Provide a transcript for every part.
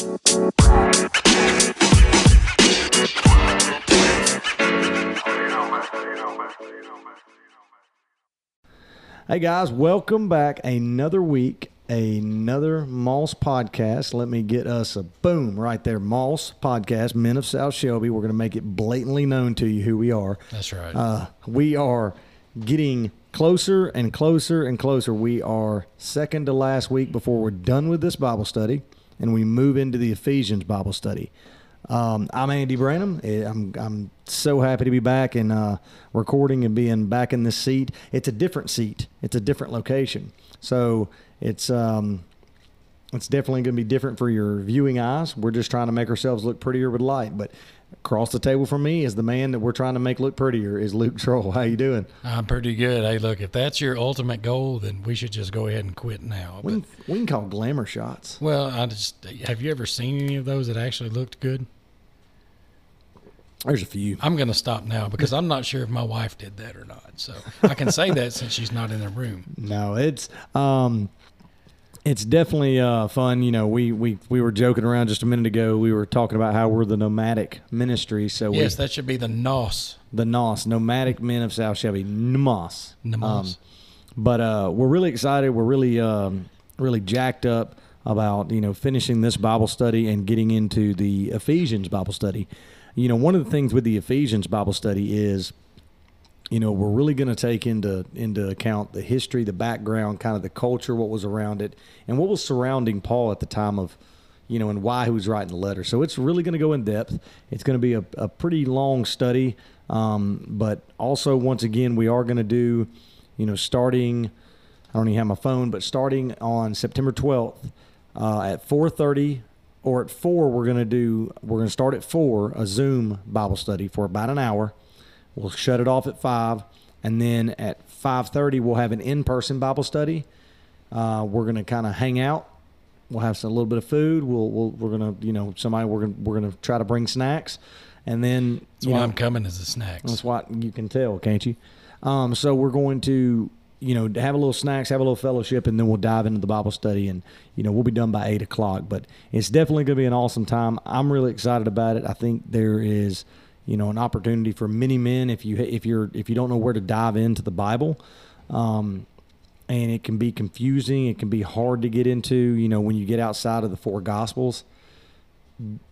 Hey guys, welcome back. Another week, another Moss podcast. Let me get us a boom right there. Moss podcast, Men of South Shelby. We're going to make it blatantly known to you who we are. That's right. Uh, we are getting closer and closer and closer. We are second to last week before we're done with this Bible study and we move into the Ephesians Bible study. Um, I'm Andy Branham. Eh, I'm I'm so happy to be back and uh, recording and being back in this seat. It's a different seat. It's a different location. So it's um, it's definitely going to be different for your viewing eyes. We're just trying to make ourselves look prettier with light. But across the table from me is the man that we're trying to make look prettier. Is Luke Troll? How you doing? I'm pretty good. Hey, look, if that's your ultimate goal, then we should just go ahead and quit now. We But, can, we can call glamour shots. well, I just have you ever seen any of those that actually looked good? There's a few. I'm going to stop now because I'm not sure if my wife did that or not. So I can say that since she's not in the room. No, it's um, it's definitely uh, fun. You know, we, we we were joking around just a minute ago. We were talking about how we're the nomadic ministry. So Yes, we, that should be the NOS. the NOS, Nomadic Men of South Shelby, NMOS. NMOS. but uh, we're really excited. We're really um, really jacked up about you know finishing this Bible study and getting into the Ephesians Bible study. You know, one of the things with the Ephesians Bible study is you know we're really going to take into into account the history the background kind of the culture what was around it and what was surrounding paul at the time of you know and why he was writing the letter. So it's really going to go in depth. It's going to be a, a pretty long study um, but also once again we are going to do you know starting i don't even have my phone but starting on september 12th uh, at 4.30 or at 4 we're going to do we're going to start at 4 a zoom bible study for about an hour We'll shut it off at five, and then at five thirty we'll have an in-person Bible study. Uh, we're gonna kind of hang out. We'll have some, a little bit of food. We'll, we'll we're gonna you know somebody we're gonna we're gonna try to bring snacks, and then That's you why know, I'm coming as the snacks. that's what you can tell, can't you? Um, so we're going to, you know, have a little snacks, have a little fellowship, and then we'll dive into the Bible study, and you know, we'll be done by eight o'clock. But it's definitely going to be an awesome time. I'm really excited about it. I think there is, you know, an opportunity for many men if you if you're if you don't know where to dive into the Bible. Um, and it can be confusing. It can be hard to get into. You know, when you get outside of the four Gospels,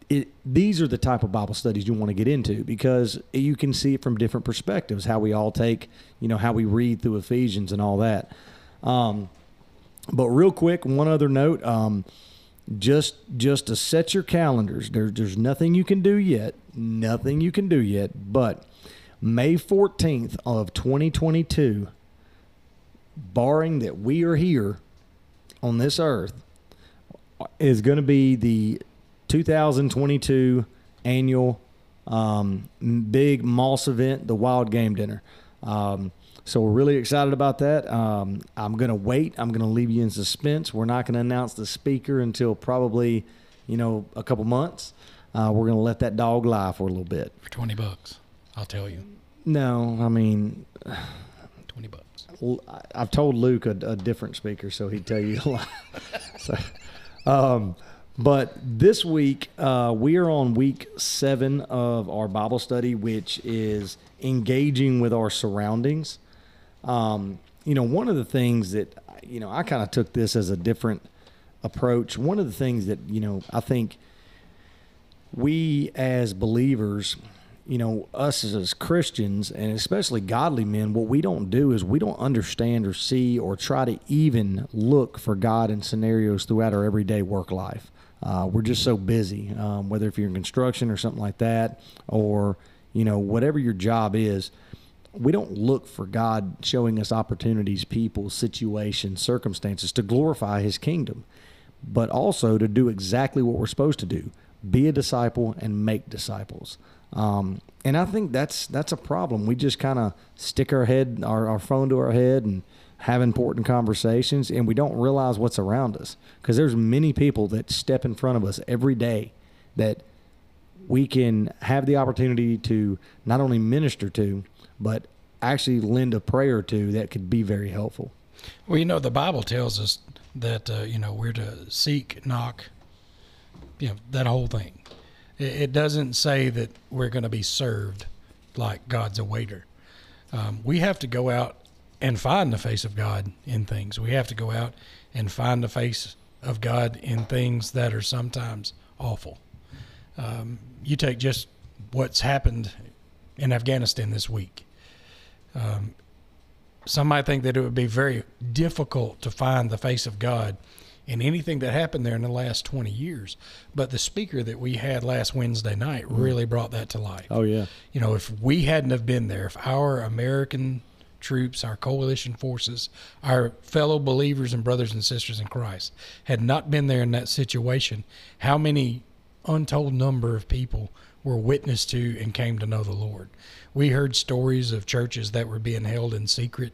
it, these are the type of Bible studies you want to get into because you can see it from different perspectives. How we all take, you know, how we read through Ephesians and all that. Um, but real quick, one other note: um, just just to set your calendars. There, there's nothing you can do yet. Nothing you can do yet. But May 14th of 2022, barring that we are here on this earth, is going to be the 2022 annual um, big Moss event, the Wild Game Dinner. Um, so we're really excited about that. Um, I'm going to wait. I'm going to leave you in suspense. We're not going to announce the speaker until probably, you know, a couple months. Uh, we're going to let that dog lie for a little bit. for 20 bucks. I'll tell you. No, I mean, 20 bucks. I've told Luke a, a different speaker, so he'd tell you to lie. so, um, but this week uh, we are on week seven of our Bible study, which is engaging with our surroundings. Um, you know, one of the things that you know I kind of took this as a different approach. One of the things that you know I think we as believers, you know, us as Christians and especially godly men, what we don't do is we don't understand or see or try to even look for God in scenarios throughout our everyday work life. Uh, we're just so busy, um, whether if you're in construction or something like that, or you know, whatever your job is. We don't look for God showing us opportunities, people, situations, circumstances to glorify His kingdom but also to do exactly what we're supposed to do be a disciple and make disciples. Um, and i think that's that's a problem. We just kind of stick our head our, our phone to our head and have important conversations and we don't realize what's around us. Because there's many people that step in front of us every day that we can have the opportunity to not only minister to but actually lend a prayer to that could be very helpful Well, you know, the Bible tells us that, uh, you know, we're to seek, knock, you know, that whole thing. It, it doesn't say that we're going to be served like God's a waiter. Um, we have to go out and find the face of God in things. We have to go out and find the face of God in things that are sometimes awful. Um, you take just what's happened in Afghanistan this week. Um, some might think that it would be very difficult to find the face of God in anything that happened there in the last 20 years. But the speaker that we had last Wednesday night really brought that to life. Oh yeah. You know, if we hadn't have been there, if our American troops, our coalition forces, our fellow believers and brothers and sisters in Christ had not been there in that situation, how many untold number of people were witness to and came to know the Lord? We heard stories of churches that were being held in secret,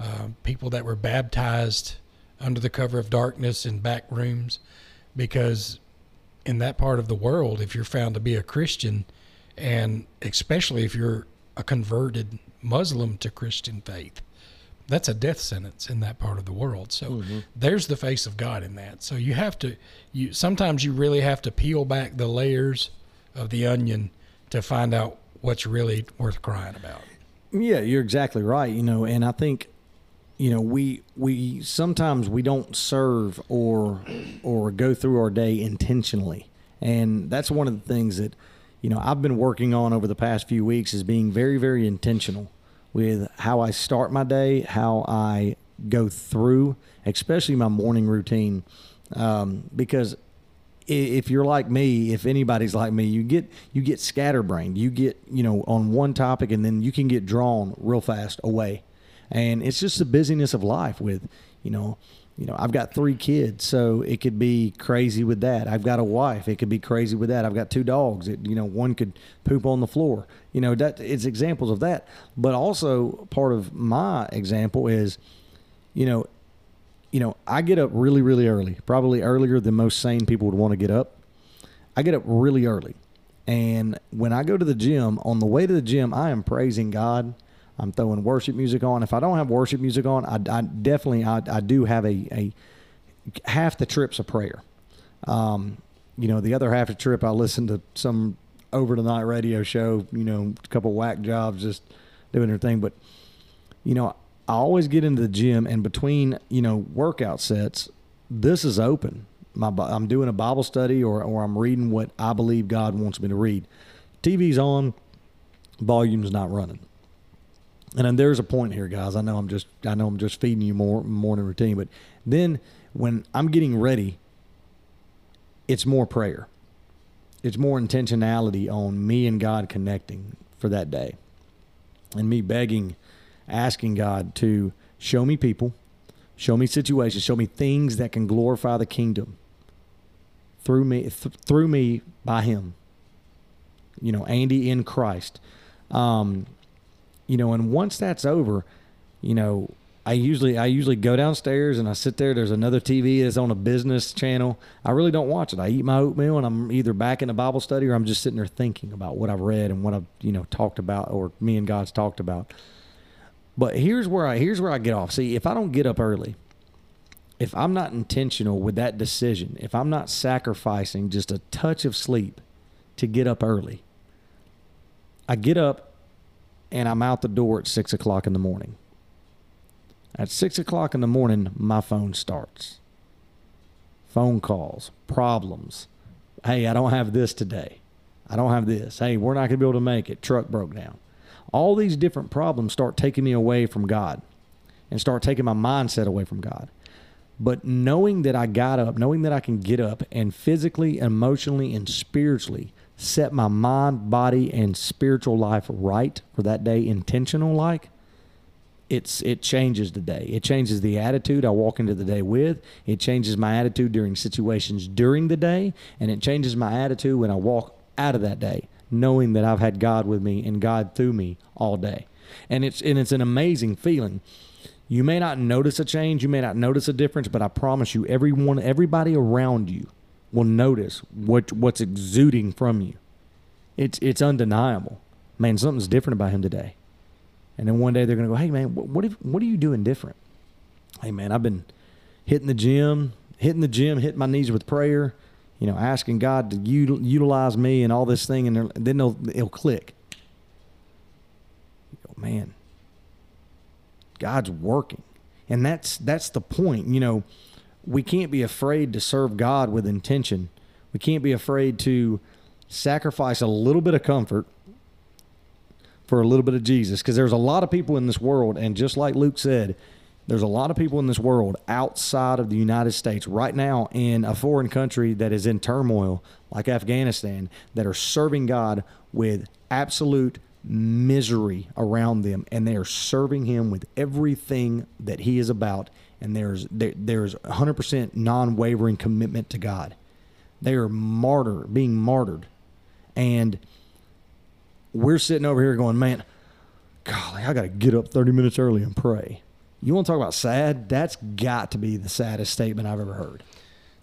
uh, people that were baptized under the cover of darkness in back rooms, because in that part of the world, if you're found to be a Christian, and especially if you're a converted Muslim to Christian faith, that's a death sentence in that part of the world. So Mm-hmm. there's the face of God in that. So you have to you sometimes you really have to peel back the layers of the onion to find out what's really worth crying about. Yeah, you're exactly right. You know, and I think, you know, we we sometimes we don't serve or or go through our day intentionally, and that's one of the things that, you know, I've been working on over the past few weeks is being very very intentional with how I start my day, how I go through, especially my morning routine, um, because if you're like me, if anybody's like me, you get you get scatterbrained. You get you know on one topic, and then you can get drawn real fast away. And it's just the busyness of life. With you know, you know, I've got three kids, so it could be crazy with that. I've got a wife, it could be crazy with that. I've got two dogs. It, you know, one could poop on the floor. You know, that it's examples of that. But also part of my example is, you know, you know, I get up really, really early, probably earlier than most sane people would want to get up. I get up really early. And when I go to the gym, on the way to the gym, I am praising God. I'm throwing worship music on. If I don't have worship music on, I, I definitely, I, I do have a, a half the trip's a prayer. Um, you know, the other half of the trip, I listen to some over the night radio show, you know, a couple whack jobs just doing their thing. But, you know, I always get into the gym and between, you know, workout sets, this is open. My, I'm doing a Bible study or, or I'm reading what I believe God wants me to read. TV's on, volume's not running. And then there's a point here, guys. I know I'm just I know I'm just feeding you more morning routine, but then when I'm getting ready, it's more prayer. It's more intentionality on me and God connecting for that day. And me begging, asking God to show me people, show me situations, show me things that can glorify the kingdom through me th- through me by him. You know, Andy in Christ. Um, you know, and once that's over, you know, I usually I usually go downstairs and I sit there. There's another TV that's on a business channel. I really don't watch it. I eat my oatmeal and I'm either back in a Bible study or I'm just sitting there thinking about what I've read and what I've you know talked about or me and God's talked about. But here's where I here's where I get off. See, if I don't get up early, if I'm not intentional with that decision, if I'm not sacrificing just a touch of sleep to get up early, I get up and I'm out the door at six o'clock in the morning. At six o'clock in the morning, my phone starts. Phone calls, problems. Hey, I don't have this today. I don't have this. Hey, we're not going to be able to make it. Truck broke down. All these different problems start taking me away from God and start taking my mindset away from God. But knowing that I got up, knowing that I can get up and physically, emotionally, and spiritually set my mind, body, and spiritual life right for that day, intentional like, it's it changes the day. It changes the attitude I walk into the day with. It changes my attitude during situations during the day, and it changes my attitude when I walk out of that day, knowing that I've had God with me and God through me all day. And it's and it's an amazing feeling. You may not notice a change, you may not notice a difference, but I promise you, everyone, everybody around you will notice what what's exuding from you. It's it's undeniable. Man, something's different about him today. And then one day they're going to go, "Hey man, what what, if, what are you doing different?" Hey man, I've been hitting the gym, hitting the gym, hitting my knees with prayer. You know, asking God to util, utilize me and all this thing, and then they'll it'll click. You go, man, God's working, and that's that's the point. You know, we can't be afraid to serve God with intention. We can't be afraid to sacrifice a little bit of comfort for a little bit of Jesus because there's a lot of people in this world, and just like Luke said, there's a lot of people in this world outside of the United States right now in a foreign country that is in turmoil, like Afghanistan, that are serving God with absolute misery around them, and they are serving Him with everything that He is about, and there's there, there's 100% non-wavering commitment to God. They are martyr, being martyred, and we're sitting over here going, man, golly, I got to get up 30 minutes early and pray. You want to talk about sad? That's got to be the saddest statement I've ever heard.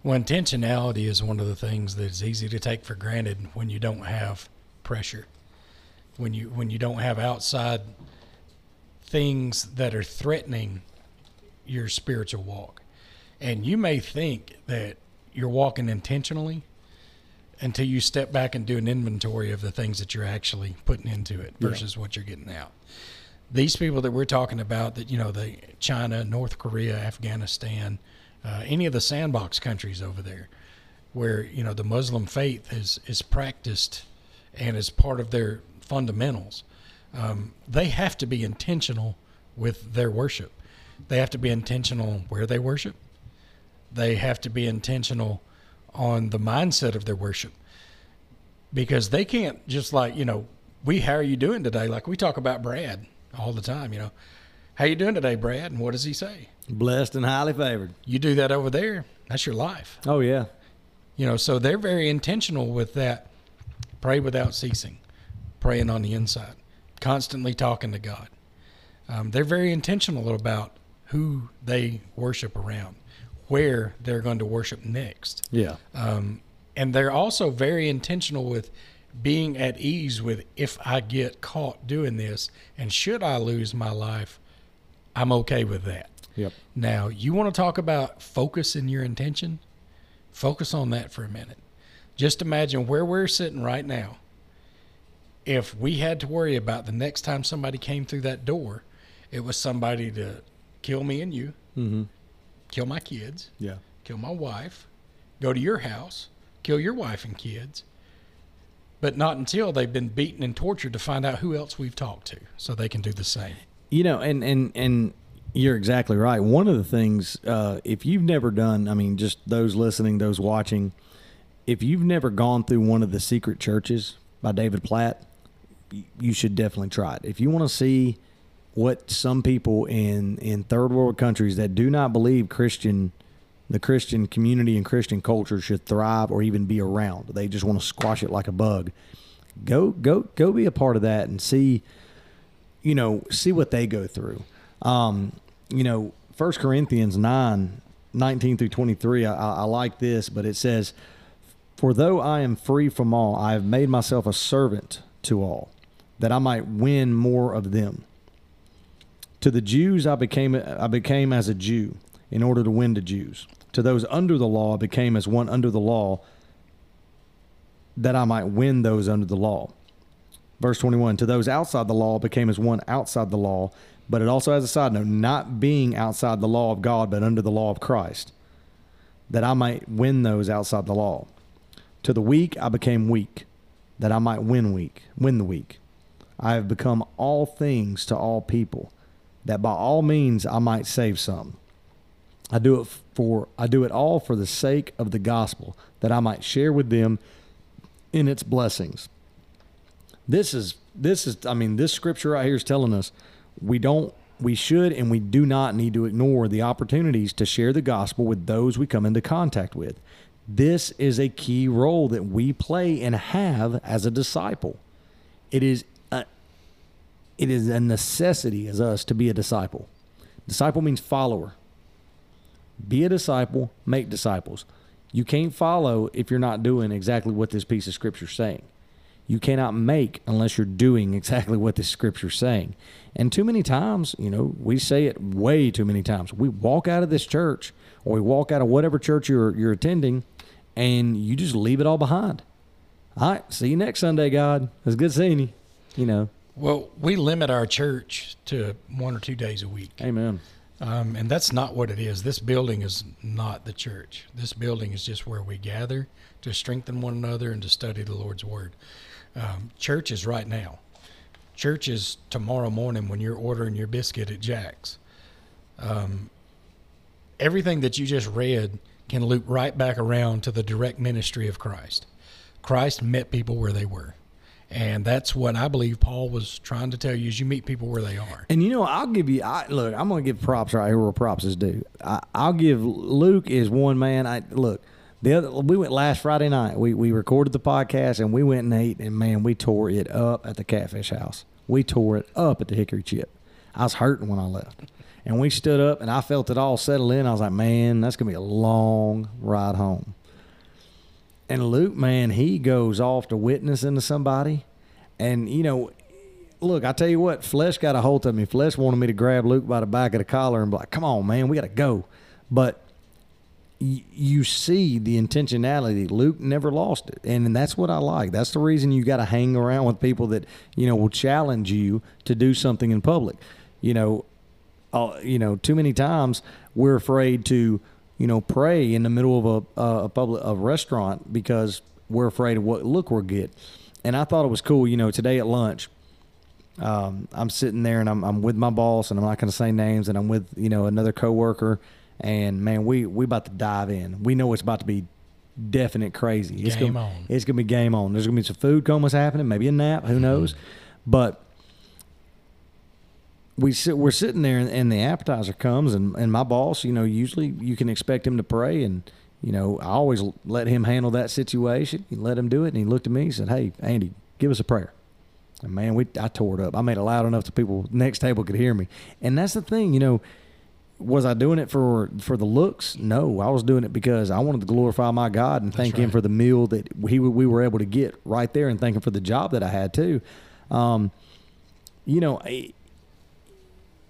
Well, intentionality is one of the things that's easy to take for granted when you don't have pressure, when you when you don't have outside things that are threatening your spiritual walk, and you may think that you're walking intentionally until you step back and do an inventory of the things that you're actually putting into it Yeah. versus what you're getting out. These people that we're talking about, that you know, the China, North Korea, Afghanistan, uh, any of the sandbox countries over there, where you know the Muslim faith is is practiced and is part of their fundamentals. Um, they have to be intentional with their worship. They have to be intentional where they worship. They have to be intentional on the mindset of their worship because they can't just like you know we how are you doing today like we talk about brad all the time you know how you doing today brad and what does he say Blessed and highly favored. you do that over there that's your life Oh, yeah. you know so they're very intentional with that pray without ceasing praying on the inside constantly talking to god um, they're very intentional about who they worship around where they're going to worship next Yeah. um, and they're also very intentional with being at ease with if I get caught doing this and should I lose my life, I'm okay with that. Yep. Now, you want to talk about focus in your intention? Focus on that for a minute. Just imagine where we're sitting right now. If we had to worry about the next time somebody came through that door, it was somebody to kill me and you, Mm-hmm. kill my kids, Yeah. kill my wife, go to your house, kill your wife and kids. But not until they've been beaten and tortured to find out who else we've talked to so they can do the same. You know, and and and you're exactly right. One of the things, uh, if you've never done, I mean, just those listening, those watching, if you've never gone through one of the secret churches by David Platt, you should definitely try it. If you want to see what some people in in third world countries that do not believe Christian the Christian community and Christian culture should thrive or even be around. They just want to squash it like a bug. Go go go be a part of that and see you know, see what they go through. Um, you know, First Corinthians 9, 19 through 23, I, I, I like this, but it says, For though I am free from all, I have made myself a servant to all, that I might win more of them. To the Jews I became I became as a Jew in order to win the Jews. To those under the law became as one under the law, that I might win those under the law. Verse 21 To those outside the law became as one outside the law, but it also has a side note not being outside the law of God, but under the law of Christ, that I might win those outside the law. To the weak I became weak, that I might win weak, win the weak. I have become all things to all people, that by all means I might save some. I do it for I do it all for the sake of the gospel, that I might share with them in its blessings. This is this is I mean this scripture right here is telling us we don't we should and we do not need to ignore the opportunities to share the gospel with those we come into contact with. This is a key role that we play and have as a disciple. It is a, it is a necessity as us to be a disciple. Disciple means follower. Be a disciple, make disciples. You can't follow if you're not doing exactly what this piece of scripture is saying. You cannot make unless you're doing exactly what this scripture is saying. And too many times, you know, we say it way too many times. We walk out of this church or we walk out of whatever church you're you're attending and you just leave it all behind. All right, see you next Sunday, God. It's good seeing you. You know, Well, we limit our church to one or two days a week. Amen. Um, and that's not what it is. This building is not the church. This building is just where we gather to strengthen one another and to study the Lord's Word. Um, church is right now. Church is tomorrow morning when you're ordering your biscuit at Jack's. Um, everything that you just read can loop right back around to the direct ministry of Christ. Christ met people where they were. And that's what I believe Paul was trying to tell you is you meet people where they are. And you know, I'll give you. I, look, I'm going to give props right here where props is due. I, I'll give Luke is one man. I look. The other, we went last Friday night. We we recorded the podcast and we went and ate and man, we tore it up at the Catfish House. We tore it up at the Hickory Chip. I was hurting when I left, and we stood up and I felt it all settle in. I was like, man, that's gonna be a long ride home. And Luke, man, he goes off to witness into somebody, and you know, look, I tell you what, Flesh got a hold of me. Flesh wanted me to grab Luke by the back of the collar and be like, "Come on, man, we got to go." But you see the intentionality. Luke never lost it, and that's what I like. That's the reason you got to hang around with people that you know will challenge you to do something in public. You know, uh, you know, too many times we're afraid to, you know, pray in the middle of a, a public a restaurant because we're afraid of what look we'll get. And I thought it was cool. You know, today at lunch, um, I'm sitting there and I'm, I'm with my boss, and I'm not going to say names, and I'm with you know another coworker, and man, we we about to dive in. We know it's about to be definite crazy. It's gonna, on. It's gonna be game on. There's gonna be some food comas happening, maybe a nap, who knows, but we sit we're sitting there and, and the appetizer comes and, and my boss you know usually you can expect him to pray and you know i always let him handle that situation. You let him do it and he looked at me and said hey andy give us a prayer. And man we i tore it up. I made it loud enough so people next table could hear me. And that's the thing you know was I doing it for for the looks? No, I was doing it because I wanted to glorify my God and thank Him for the meal that he we were able to get right there, and thank Him for the job that I had too. Um, you know, I,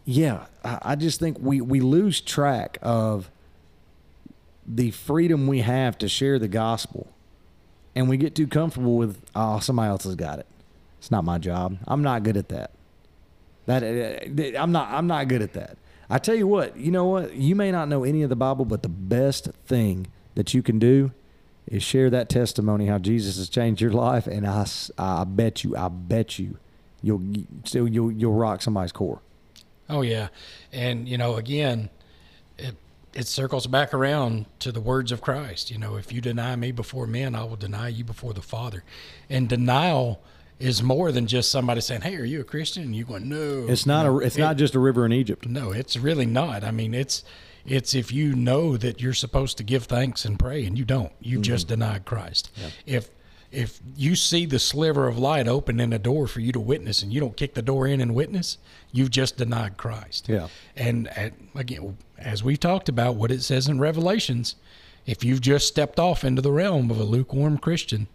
yeah, I, just think we we lose track of the freedom we have to share the gospel, and we get too comfortable with oh somebody else has got it. It's not my job. I'm not good at that. That uh, I'm not. I'm not good at that. I tell you what. You know what? You may not know any of the Bible, but the best thing that you can do is share that testimony how Jesus has changed your life, and I, I bet you, I bet you, you'll still you'll you'll rock somebody's core. Oh yeah, and you know, again, it it circles back around to the words of Christ. You know, if you deny me before men, I will deny you before the Father. And denial is more than just somebody saying, "Hey, are you a Christian?" And you going, "No." It's not a. It's not just a river in Egypt. No, it's really not. I mean, it's it's if you know that you're supposed to give thanks and pray and you don't, you just Mm-hmm. denied Christ. If if you see the sliver of light open in a door for you to witness and you don't kick the door in and witness, you've just denied Christ. Yeah. And, and again, as we talked about what it says in Revelations, if you've just stepped off into the realm of a lukewarm Christian,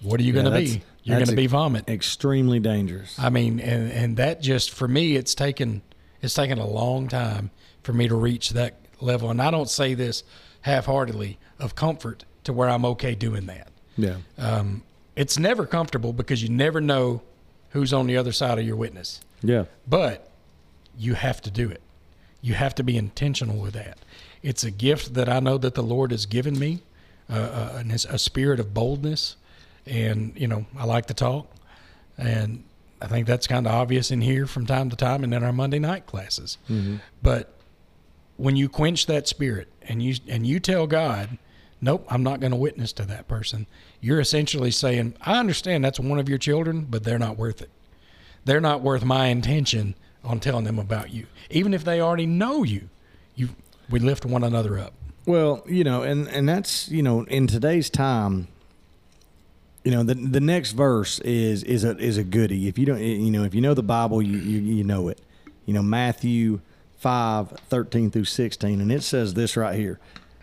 what are you Yeah, going to be? You're going to be vomit. Extremely dangerous. I mean, and and that just for me, it's taken it's taken a long time for me to reach that level. And I don't say this half-heartedly of comfort to where I'm okay doing that. Yeah. Um, it's never comfortable because you never know who's on the other side of your witness. Yeah. But you have to do it. You have to be intentional with that. It's a gift that I know that the Lord has given me, uh, uh, a spirit of boldness. And you know, I like to talk, and I think that's kind of obvious in here from time to time, and in our Monday night classes. But when you quench that spirit and you and you tell God, "Nope, I'm not going to witness to that person," you're essentially saying, "I understand that's one of your children, but they're not worth it." they're not worth my intention on telling them about you. Even if they already know you, you we lift one another up. Well, you know, and and that's you know, in today's time, you know, the the next verse is is a is a goodie. If you don't, you know, if you know the Bible, you you, you know it. You know, Matthew 5, 13 through sixteen, and it says this right here.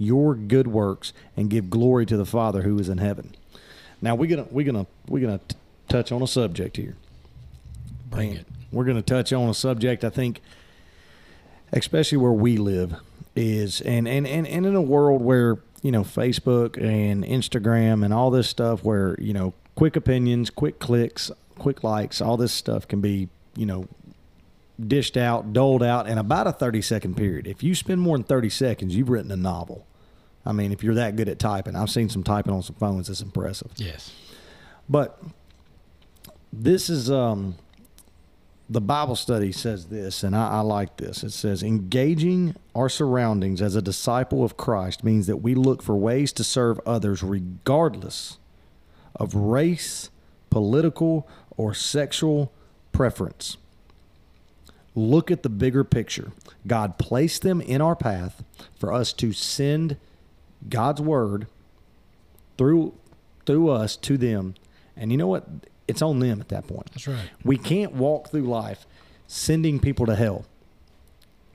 your good works and give glory to the Father who is in heaven. Now we're gonna we're gonna we're gonna t- touch on a subject here. Bring And it. We're gonna touch on a subject I think, especially where we live, is and and and, and in a world where you know Facebook and Instagram and all this stuff, where you know quick opinions, quick clicks, quick likes, all this stuff can be you know dished out, doled out in about a 30 second period. If you spend more than 30 seconds, you've written a novel. I mean, if you're that good at typing, I've seen some typing on some phones. It's impressive. Yes. But this is um, the Bible study says this, and I, I like this. It says engaging our surroundings as a disciple of Christ means that we look for ways to serve others regardless of race, political, or sexual preference. Look at the bigger picture. God placed them in our path for us to send God's word through through us to them. And you know what? It's on them at that point. That's right. We can't walk through life sending people to hell.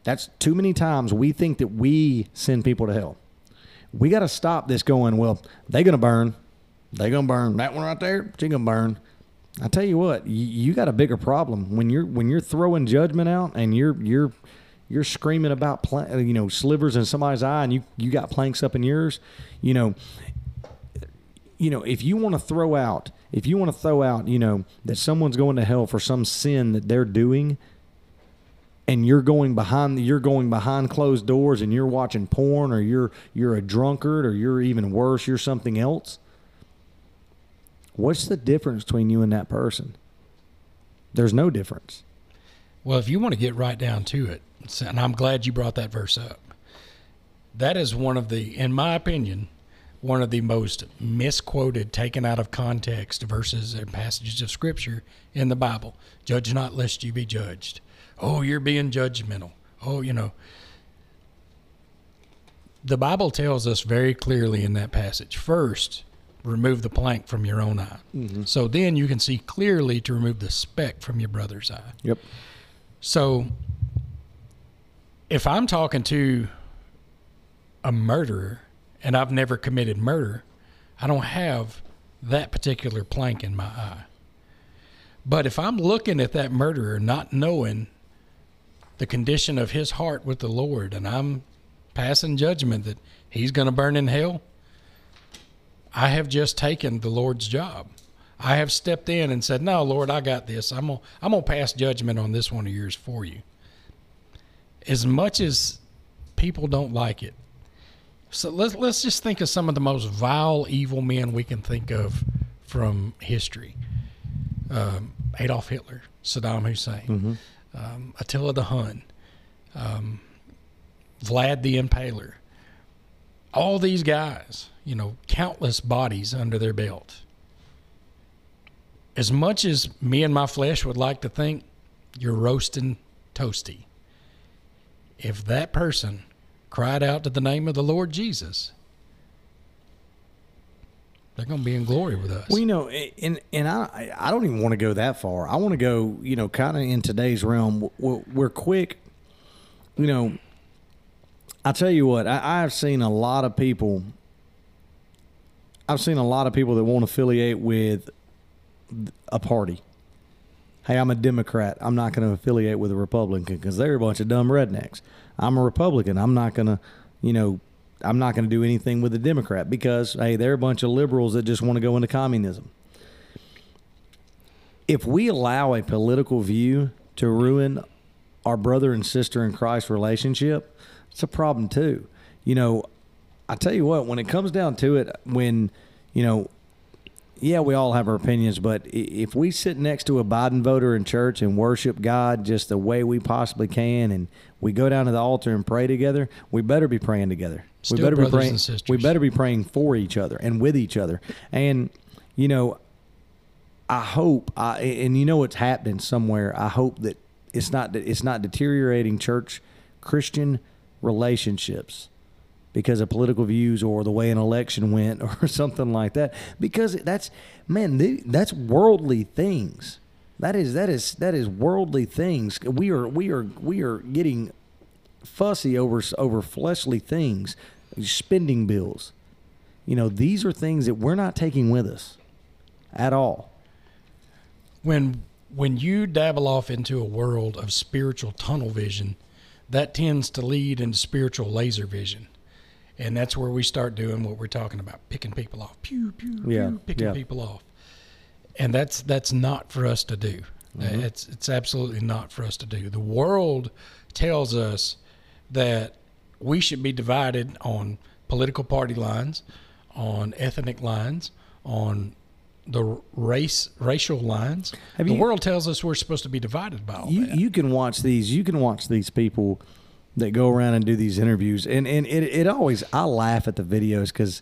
That's too many times we think that we send people to hell. We got to stop this going, well, they going to burn. they going to burn. That one right there, she going to burn. I tell you what, you, you got a bigger problem when you're when you're throwing judgment out and you're you're you're screaming about pla- you know slivers in somebody's eye and you you got planks up in yours. You know, you know, if you want to throw out, if you want to throw out, you know, that someone's going to hell for some sin that they're doing, and you're going behind, you're going behind closed doors, and you're watching porn, or you're you're a drunkard, or you're even worse, you're something else. What's the difference between you and that person? There's no difference. Well, if you want to get right down to it, and I'm glad you brought that verse up, that is one of the, in my opinion, one of the most misquoted, taken out of context verses and passages of Scripture in the Bible. Judge not lest you be judged. Oh, you're being judgmental. Oh, you know. The Bible tells us very clearly in that passage first, remove the plank from your own eye. Mm-hmm. So then you can see clearly to remove the speck from your brother's eye. Yep. So if I'm talking to a murderer and I've never committed murder, I don't have that particular plank in my eye. But if I'm looking at that murderer not knowing the condition of his heart with the Lord and I'm passing judgment that he's going to burn in hell, I have just taken the Lord's job. I have stepped in and said, "No, Lord, I got this. I'm gonna, I'm gonna pass judgment on this one of yours for you." As much as people don't like it, so let's let's just think of some of the most vile, evil men we can think of from history: um, Adolf Hitler, Saddam Hussein, um, Attila the Hun, um, Vlad the Impaler. All these guys, you know, countless bodies under their belt. As much as me and my flesh would like to think you're roasting toasty, if that person cried out to the name of the Lord Jesus, they're going to be in glory with us. Well, you know, and and I I don't even want to go that far. I want to go, you know, kind of in today's realm. We're, we're quick, you know. I tell you what, I, I've seen a lot of people. I've seen a lot of people that won't affiliate with a party. Hey, I'm a Democrat. I'm not going to affiliate with a Republican because they're a bunch of dumb rednecks. I'm a Republican. I'm not going to, you know, I'm not going to do anything with a Democrat because hey, they're a bunch of liberals that just want to go into communism. If we allow a political view to ruin our brother and sister in Christ relationship, it's a problem too. You know, I tell you what, when it comes down to it, when you know, yeah, we all have our opinions, but if we sit next to a Biden voter in church and worship God just the way we possibly can, and we go down to the altar and pray together, we better be praying together. Still we better be praying. We better be praying for each other and with each other. And you know, I hope, I, and you know, it's happening somewhere. I hope that it's not that it's not deteriorating church Christian relationships because of political views or the way an election went or something like that. Because that's man, that's worldly things. That is that is that is worldly things. We are we are we are getting fussy over over fleshly things, spending bills. You know, these are things that we're not taking with us at all. When when you dabble off into a world of spiritual tunnel vision, that tends to lead into spiritual laser vision. And that's where we start doing what we're talking about, picking people off. Pew pew Yeah, pew, picking yeah. people off. And that's that's not for us to do. Mm-hmm. It's it's absolutely not for us to do. The world tells us that we should be divided on political party lines, on ethnic lines, on the race racial lines. Have the you- world tells us we're supposed to be divided by all you that. you can watch these you can watch these people that go around and do these interviews. And and it, it always i laugh at the videos because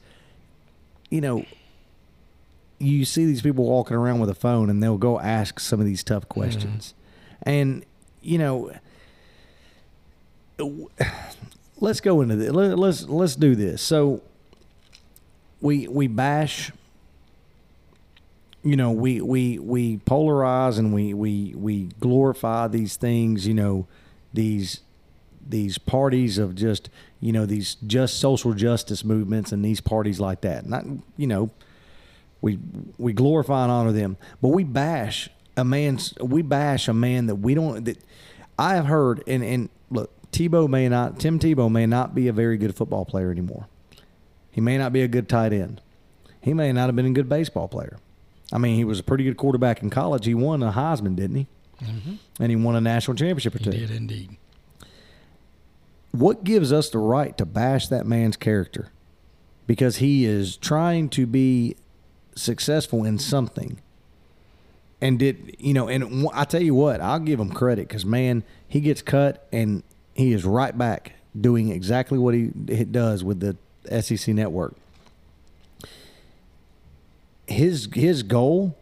you know you see these people walking around with a phone and they'll go ask some of these tough mm-hmm. questions. And you know let's go into this Let, let's let's do this. So we we bash you know we we we polarize and we we we glorify these things you know these these parties of just you know these just social justice movements and these parties like that not you know we we glorify and honor them but we bash a man's we bash a man that we don't that i have heard and and look tebow may not tim tebow may not be a very good football player anymore he may not be a good tight end he may not have been a good baseball player I mean, he was a pretty good quarterback in college. He won a Heisman, didn't he? Mhm. And he won a national championship or He two. did indeed. What gives us the right to bash that man's character? Because he is trying to be successful in something. And did, you know, and I tell you what, I'll give him credit because, man, he gets cut and he is right back doing exactly what he, does with the SEC network. His his goal,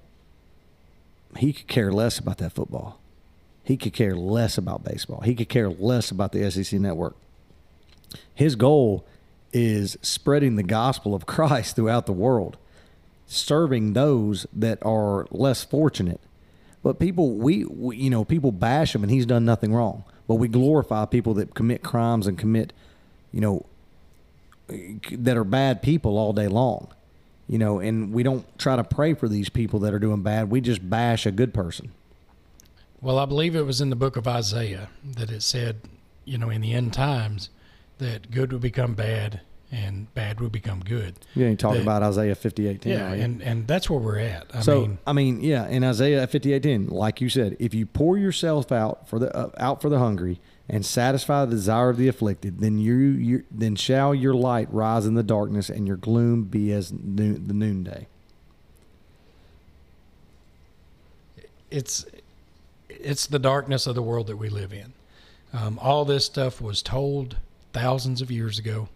he could care less about that football. He could care less about baseball. He could care less about the SEC network. His goal is spreading the gospel of Christ throughout the world, serving those that are less fortunate. But people, we, we you know, people bash him and he's done nothing wrong. But we glorify people that commit crimes and commit, you know, that are bad people all day long. You know, and we don't try to pray for these people that are doing bad. We just bash a good person. Well, I believe it was in the book of Isaiah that it said, you know, in the end times, that good would become bad and bad would become good. You ain't talking That- about Isaiah fifty eight ten. Yeah, and and that's where we're at. I so mean, I mean, yeah, in Isaiah fifty eight ten, like you said, if you pour yourself out for the uh, out for the hungry and satisfy the desire of the afflicted, then you, you then shall your light rise in the darkness and your gloom be as noon, the noonday. it's it's the darkness of the world that we live in. Um, all this stuff was told thousands of years ago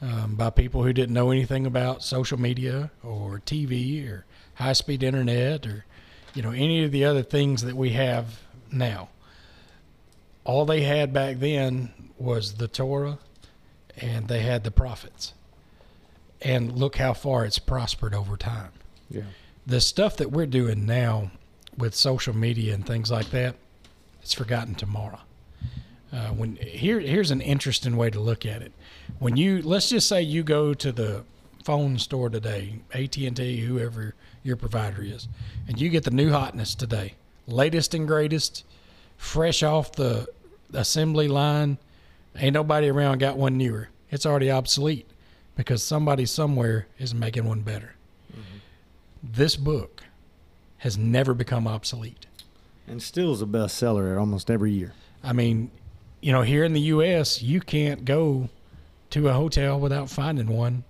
um, by people who didn't know anything about social media or TV or high speed internet or you know any of the other things that we have now. All they had back then was the Torah and they had the prophets. And look how far it's prospered over time Yeah. the stuff that we're doing now with social media and things like that, it's forgotten tomorrow. Uh, when here, here's an interesting way to look at it. When you let's just say you go to the phone store today, AT and T, whoever your provider is, and you get the new hotness today, latest and greatest, fresh off the assembly line. Ain't nobody around got one newer. It's already obsolete because somebody somewhere is making one better this book has never become obsolete. And still is a bestseller almost every year. I mean, you know, here in the U.S., you can't go to a hotel without finding one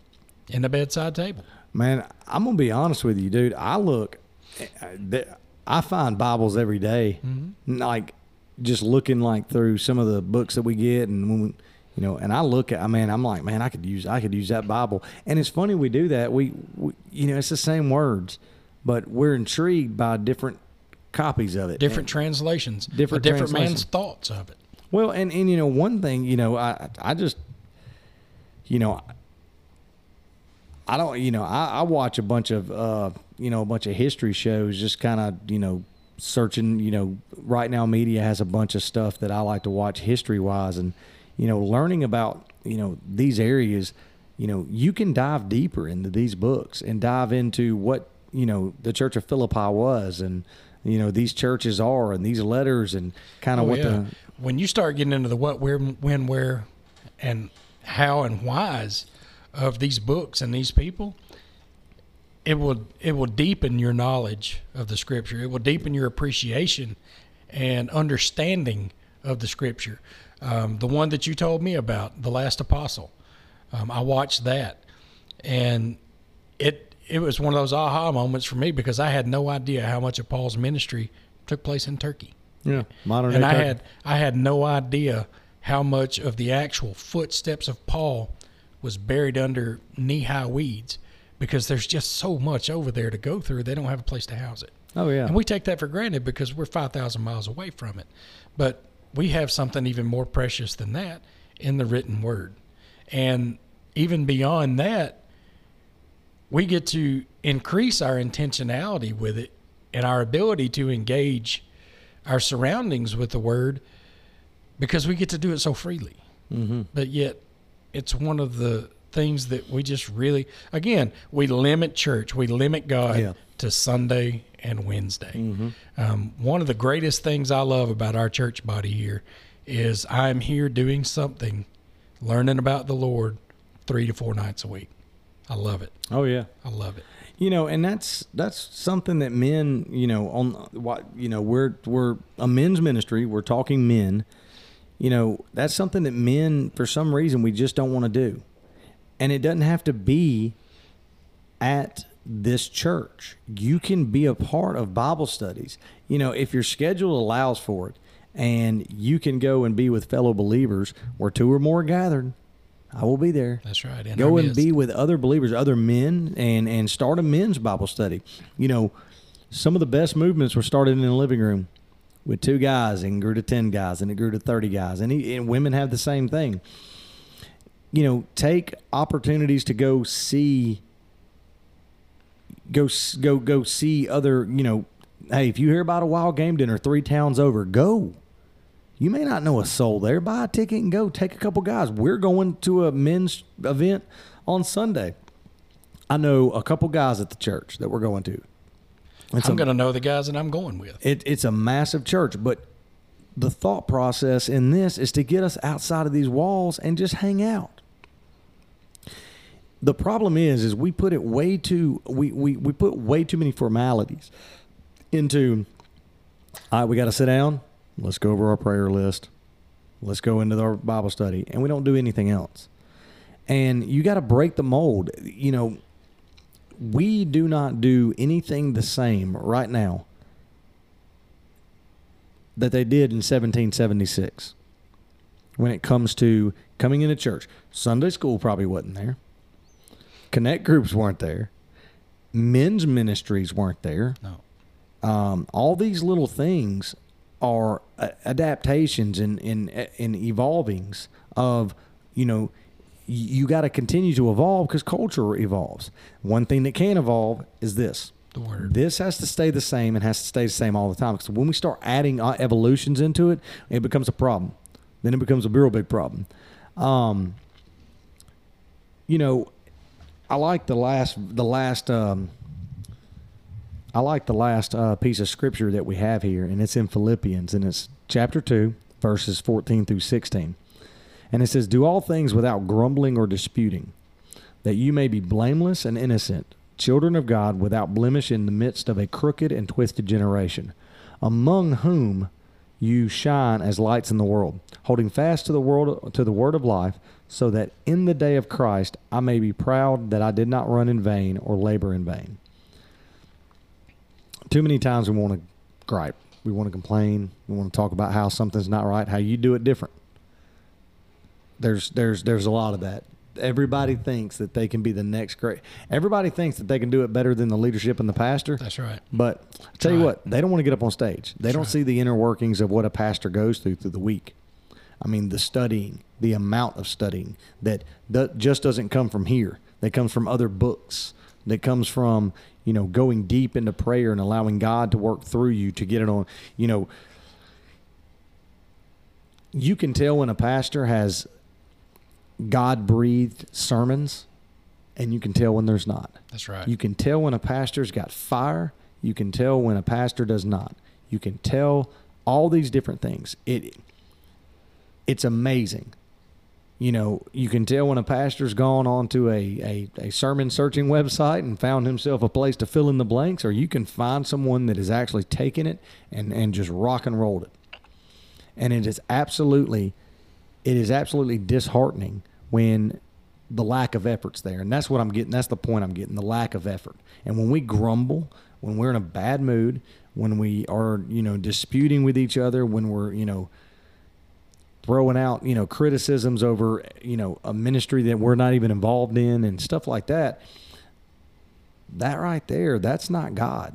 in the bedside table. Man, I'm gonna be honest with you, dude. I look, eh, eh, I find Bibles every day, mm-hmm. like just looking like through some of the books that we get, and when we, you know, and I look at, I mean, I'm like, man, I could use, I could use that Bible, and it's funny we do that. We, we you know, it's the same words, but we're intrigued by different copies of it. Different translations, Different different man's thoughts of it. Well, and and you know one thing, you know, I I just you know, I don't, you know, I, I watch a bunch of, uh, you know, a bunch of history shows, just kind of, you know, searching. You know, right now media has a bunch of stuff that I like to watch history wise, and you know, learning about you know these areas. You know, you can dive deeper into these books and dive into what you know the Church of Philippi was, and you know these churches are, and these letters, and kind of Oh, what yeah. the when you start getting into the what, where, when, where, and how and whys of these books and these people, it will it will deepen your knowledge of the scripture. It will deepen your appreciation and understanding of the scripture. Um, the one that you told me about, the last apostle, um, I watched that, and it it was one of those aha moments for me because I had no idea how much of Paul's ministry took place in Turkey yeah modern and I had I had no idea how much of the actual footsteps of Paul was buried under knee high weeds because there's just so much over there to go through. They don't have a place to house it, oh yeah and we take that for granted because we're five thousand miles away from it. But we have something even more precious than that in the written word, and even beyond that, we get to increase our intentionality with it and our ability to engage our surroundings with the word because we get to do it so freely. mm-hmm. But yet, it's one of the things that we just really, again, we limit church, we limit God Yeah. to Sunday and Wednesday. Mm-hmm. Um, one of the greatest things I love about our church body here is I'm here doing something, learning about the Lord three to four nights a week. I love it. oh yeah I love it. You know, and that's that's something that men, you know, on what you know, we're we're a men's ministry. We're talking men. You know, that's something that men, for some reason, we just don't want to do, and it doesn't have to be at this church. You can be a part of Bible studies. You know, if your schedule allows for it, and you can go and be with fellow believers, where two or more gathered, I will be there That's right. In go and be with other believers, other men, and and start a men's Bible study. You know, some of the best movements were started in the living room with two guys, and grew to ten guys, and it grew to thirty guys, and, he, and women have the same thing. You know, take opportunities to go see, go go go see other. You know, hey, if you hear about a wild game dinner three towns over, go. You may not know a soul there. Buy a ticket and go. Take a couple guys. We're going to a men's event on Sunday. I know a couple guys at the church that we're going to. It's I'm going to know the guys that I'm going with. it, it's a massive church, but the thought process in this is to get us outside of these walls and just hang out. The problem is, is we put it way too we we, we put way too many formalities into. All right, we got to sit down. Let's go over our prayer list. Let's go into our Bible study, and we don't do anything else. And you got to break the mold. You know, we do not do anything the same right now that they did in 1776 when it comes to coming into church. Sunday school probably wasn't there. Connect groups weren't there. Men's ministries weren't there. No. Um, all these little things are adaptations and and and evolvings of you know you got to continue to evolve because culture evolves. One thing that can evolve is this. The word. This has to stay the same and has to stay the same all the time. Because when we start adding uh, evolutions into it, it becomes a problem. Then it becomes a real big problem. Um, you know, I like the last the last um, I like the last uh, piece of scripture that we have here, and it's in Philippians, and it's chapter two, verses fourteen through sixteen, and it says, "Do all things without grumbling or disputing." that you may be blameless and innocent, children of God without blemish in the midst of a crooked and twisted generation, among whom you shine as lights in the world, holding fast to the world to the word of life, so that in the day of Christ I may be proud that I did not run in vain or labor in vain. Too many times we want to gripe, we want to complain, we want to talk about how something's not right, how you do it different. There's there's there's a lot of that. Everybody thinks that they can be the next great. Everybody thinks that they can do it better than the leadership and the pastor. That's right. But I tell you what, they don't want to get up on stage. They don't right. see the inner workings of what a pastor goes through through the week. I mean, the studying, the amount of studying that that just doesn't come from here. That comes from other books. That comes from you know going deep into prayer and allowing God to work through you to get it on. You know, you can tell when a pastor has God breathed sermons, and you can tell when there's not. That's right. You can tell when a pastor's got fire. You can tell when a pastor does not. You can tell all these different things. It it's amazing. You know, you can tell when a pastor's gone onto a, a, a sermon searching website and found himself a place to fill in the blanks, or you can find someone that has actually taken it and, and just rock and rolled it. And it is absolutely it is absolutely disheartening when the lack of effort's there. And that's what I'm getting. That's the point I'm getting the lack of effort. And when we grumble, when we're in a bad mood, when we are, you know, disputing with each other, when we're, you know, throwing out, you know, criticisms over, you know, a ministry that we're not even involved in and stuff like that, that right there, that's not God.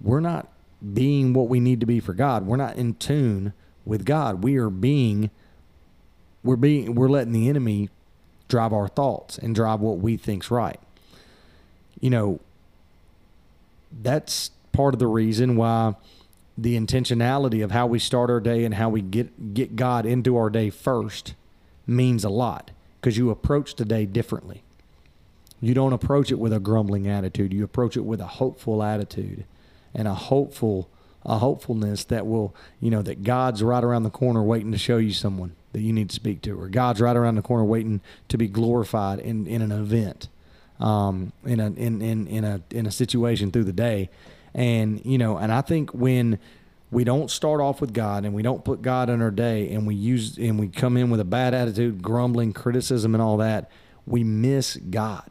We're not being what we need to be for God. We're not in tune with God. We are being we're being we're letting the enemy drive our thoughts and drive what we think's right. You know, that's part of the reason why the intentionality of how we start our day and how we get get God into our day first means a lot because you approach the day differently. You don't approach it with a grumbling attitude. You approach it with a hopeful attitude and a hopeful a hopefulness that will, you know, that God's right around the corner waiting to show you someone that you need to speak to, or God's right around the corner waiting to be glorified in, in an event, um, in a in, in, in a in a situation through the day. And, you know, and I think when we don't start off with God and we don't put God in our day and we use and we come in with a bad attitude, grumbling, criticism and all that, we miss God.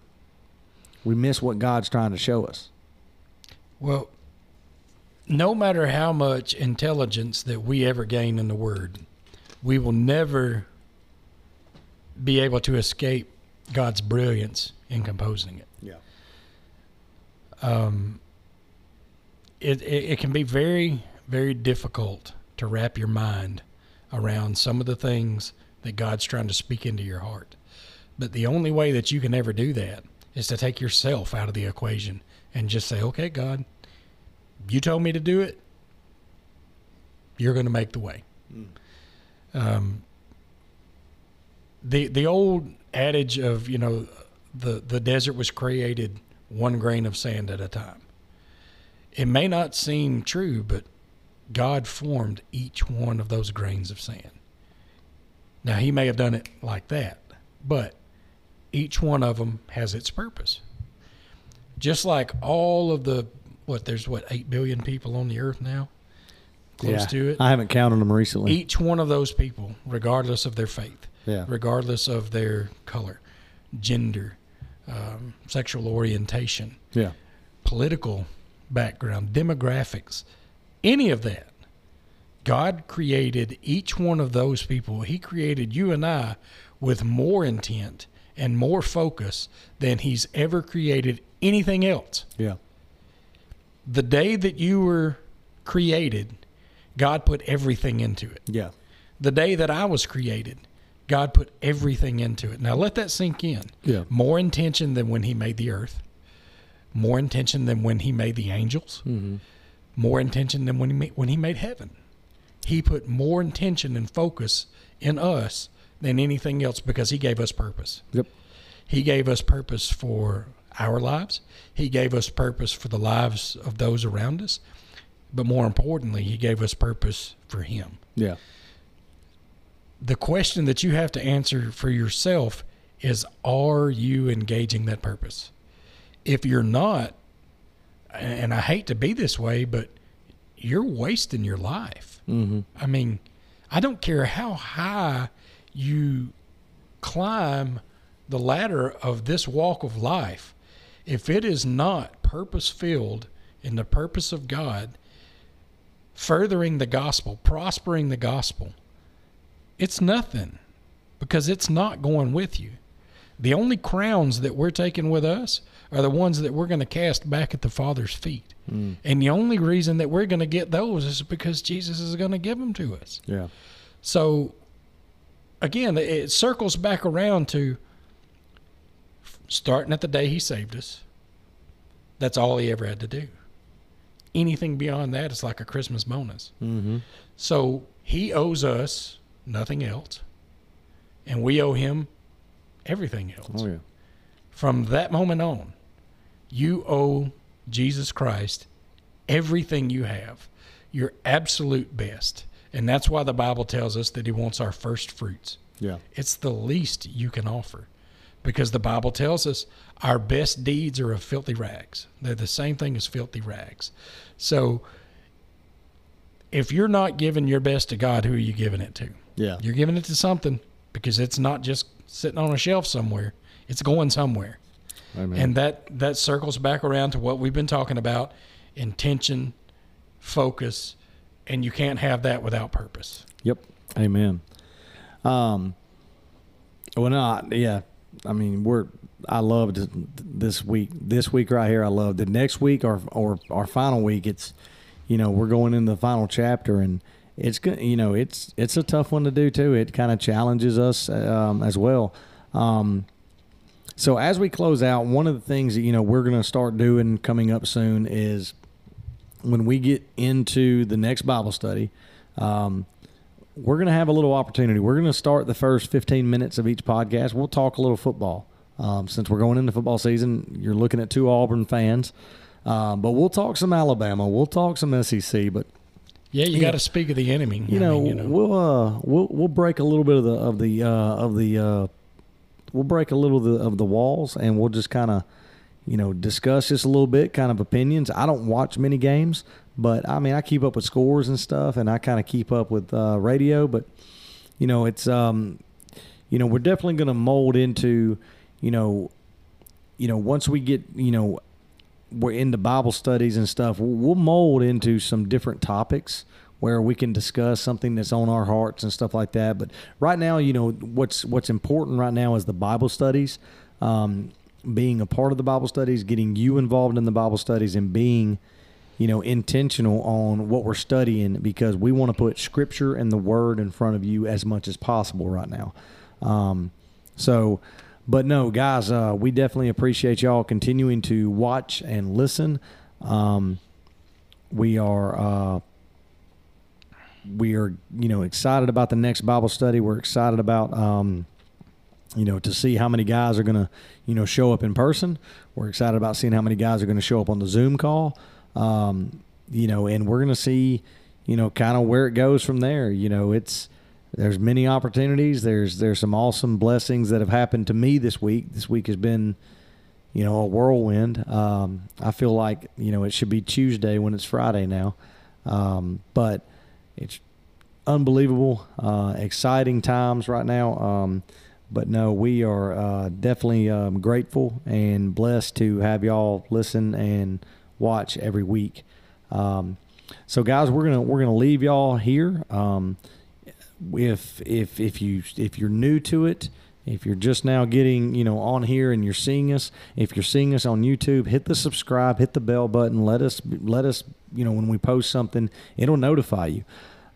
We miss what God's trying to show us. Well, no matter how much intelligence that we ever gain in the word, we will never be able to escape God's brilliance in composing it. Yeah. Um, it, it, it can be very, very difficult to wrap your mind around some of the things that God's trying to speak into your heart. But the only way that you can ever do that is to take yourself out of the equation and just say, okay, God, you told me to do it. You're going to make the way. Mm. Um, the the old adage of you know the the desert was created one grain of sand at a time. It may not seem true, but God formed each one of those grains of sand. Now He may have done it like that, but each one of them has its purpose. Just like all of the what there's what eight billion people on the earth now, close yeah, to it. I haven't counted them recently. Each one of those people, regardless of their faith, yeah. regardless of their color, gender, um, sexual orientation, yeah, political background, demographics, any of that. God created each one of those people. He created you and I with more intent and more focus than He's ever created anything else. Yeah the day that you were created, God put everything into it. Yeah. The day that I was created, God put everything into it. Now let that sink in. Yeah. More intention than when He made the earth. More intention than when He made the angels. Mm-hmm. More intention than when He made, when He made heaven. He put more intention and focus in us than anything else because He gave us purpose. Yep. He gave us purpose for our lives. He gave us purpose for the lives of those around us. But more importantly, He gave us purpose for Him. Yeah. The question that you have to answer for yourself is Are you engaging that purpose? If you're not, and I hate to be this way, but you're wasting your life. Mm-hmm. I mean, I don't care how high you climb the ladder of this walk of life if it is not purpose filled in the purpose of God, furthering the gospel, prospering the gospel, it's nothing because it's not going with you. The only crowns that we're taking with us are the ones that we're going to cast back at the Father's feet. Mm. And the only reason that we're going to get those is because Jesus is going to give them to us. Yeah. So again, it circles back around to starting at the day he saved us. That's all he ever had to do. Anything beyond that is like a Christmas bonus. Mm-hmm. So he owes us nothing else, and we owe him everything else. Oh yeah. From that moment on, you owe Jesus Christ everything you have, your absolute best. And that's why the Bible tells us that he wants our first fruits. Yeah. It's the least you can offer because the Bible tells us our best deeds are of filthy rags. They're the same thing as filthy rags. So if you're not giving your best to God, who are you giving it to? Yeah. You're giving it to something because it's not just sitting on a shelf somewhere. It's going somewhere. Amen. And that that circles back around to what we've been talking about, intention, focus, and you can't have that without purpose. Yep. Amen. Um. Well, not yeah. I mean, we're. I loved this week. This week right here, I loved The Next week, or or our final week, it's, you know, we're going into the final chapter, and it's good. You know, it's it's a tough one to do too. It kind of challenges us um, as well. Um, so as we close out, one of the things that you know we're going to start doing coming up soon is when we get into the next Bible study. Um, we're going to have a little opportunity. We're going to start the first 15 minutes of each podcast. We'll talk a little football. Um, since we're going into football season, you're looking at two Auburn fans. Um, but we'll talk some Alabama. We'll talk some SEC. But Yeah, you got to speak of the enemy. you know, mean, you know. we'll uh, we'll we'll break a little bit of the of the uh, of the uh, we'll break a little of the, of the walls, and we'll just kind of you know discuss just a little bit, kind of opinions. I don't watch many games, but I mean I keep up with scores and stuff, and I kind of keep up with uh, radio. But you know, it's um, you know, we're definitely going to mold into you know, you know, once we get you know we're into Bible studies and stuff, we'll we'll mold into some different topics where we can discuss something that's on our hearts and stuff like that. But right now, you know, what's what's important right now is the Bible studies, um, being a part of the Bible studies, getting you involved in the Bible studies, and being, you know, intentional on what we're studying because we want to put Scripture and the Word in front of you as much as possible right now. Um, so, but no, guys, uh, we definitely appreciate y'all continuing to watch and listen. Um, we are uh, we are you know excited about the next Bible study. We're excited about um, you know to see how many guys are going to you know show up in person. We're excited about seeing how many guys are going to show up on the Zoom call. Um, you know, and we're going to see you know kind of where it goes from there. You know, it's there's many opportunities. There's there's some awesome blessings that have happened to me this week. This week has been, you know, a whirlwind. Um, I feel like you know it should be Tuesday when it's Friday now, um, but it's unbelievable, uh, exciting times right now. Um, but no, we are uh, definitely um, grateful and blessed to have y'all listen and watch every week. Um, so, guys, we're gonna we're gonna leave y'all here. Um, if if if you if you're new to it if you're just now getting you know on here and you're seeing us if you're seeing us on youtube hit the subscribe hit the bell button let us let us you know when we post something it'll notify you.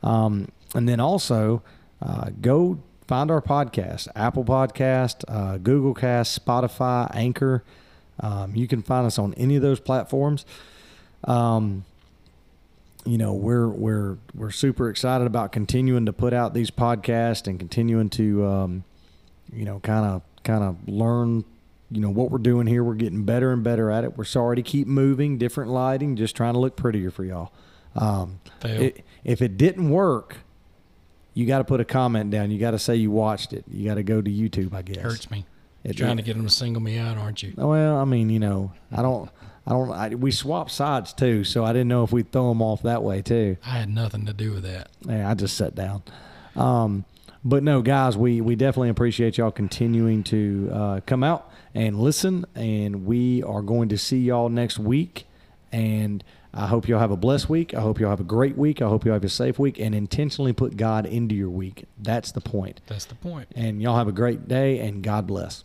Um, and then also uh, go find our podcast apple podcast uh, google cast spotify anchor. Um, you can find us on any of those platforms. Um, you know we're we're we're super excited about continuing to put out these podcasts and continuing to um, you know kind of kind of learn you know what we're doing here we're getting better and better at it. We're sorry to keep moving different lighting just trying to look prettier for y'all. Um, it, if it didn't work you got to put a comment down. You got to say you watched it. You got to go to youtube i guess. Hurts me. It- Trying to get them to single me out, aren't you? well i mean you know i don't i don't I, we swap sides too so i didn't know if we'd throw them off that way too. I had nothing to do with that. Yeah, I just sat down. Um, but no, guys, we, we definitely appreciate y'all continuing to uh, come out and listen. And we are going to see y'all next week. And I hope y'all have a blessed week. I hope y'all have a great week. I hope y'all have a safe week and intentionally put God into your week. That's the point. That's the point. And y'all have a great day and God bless.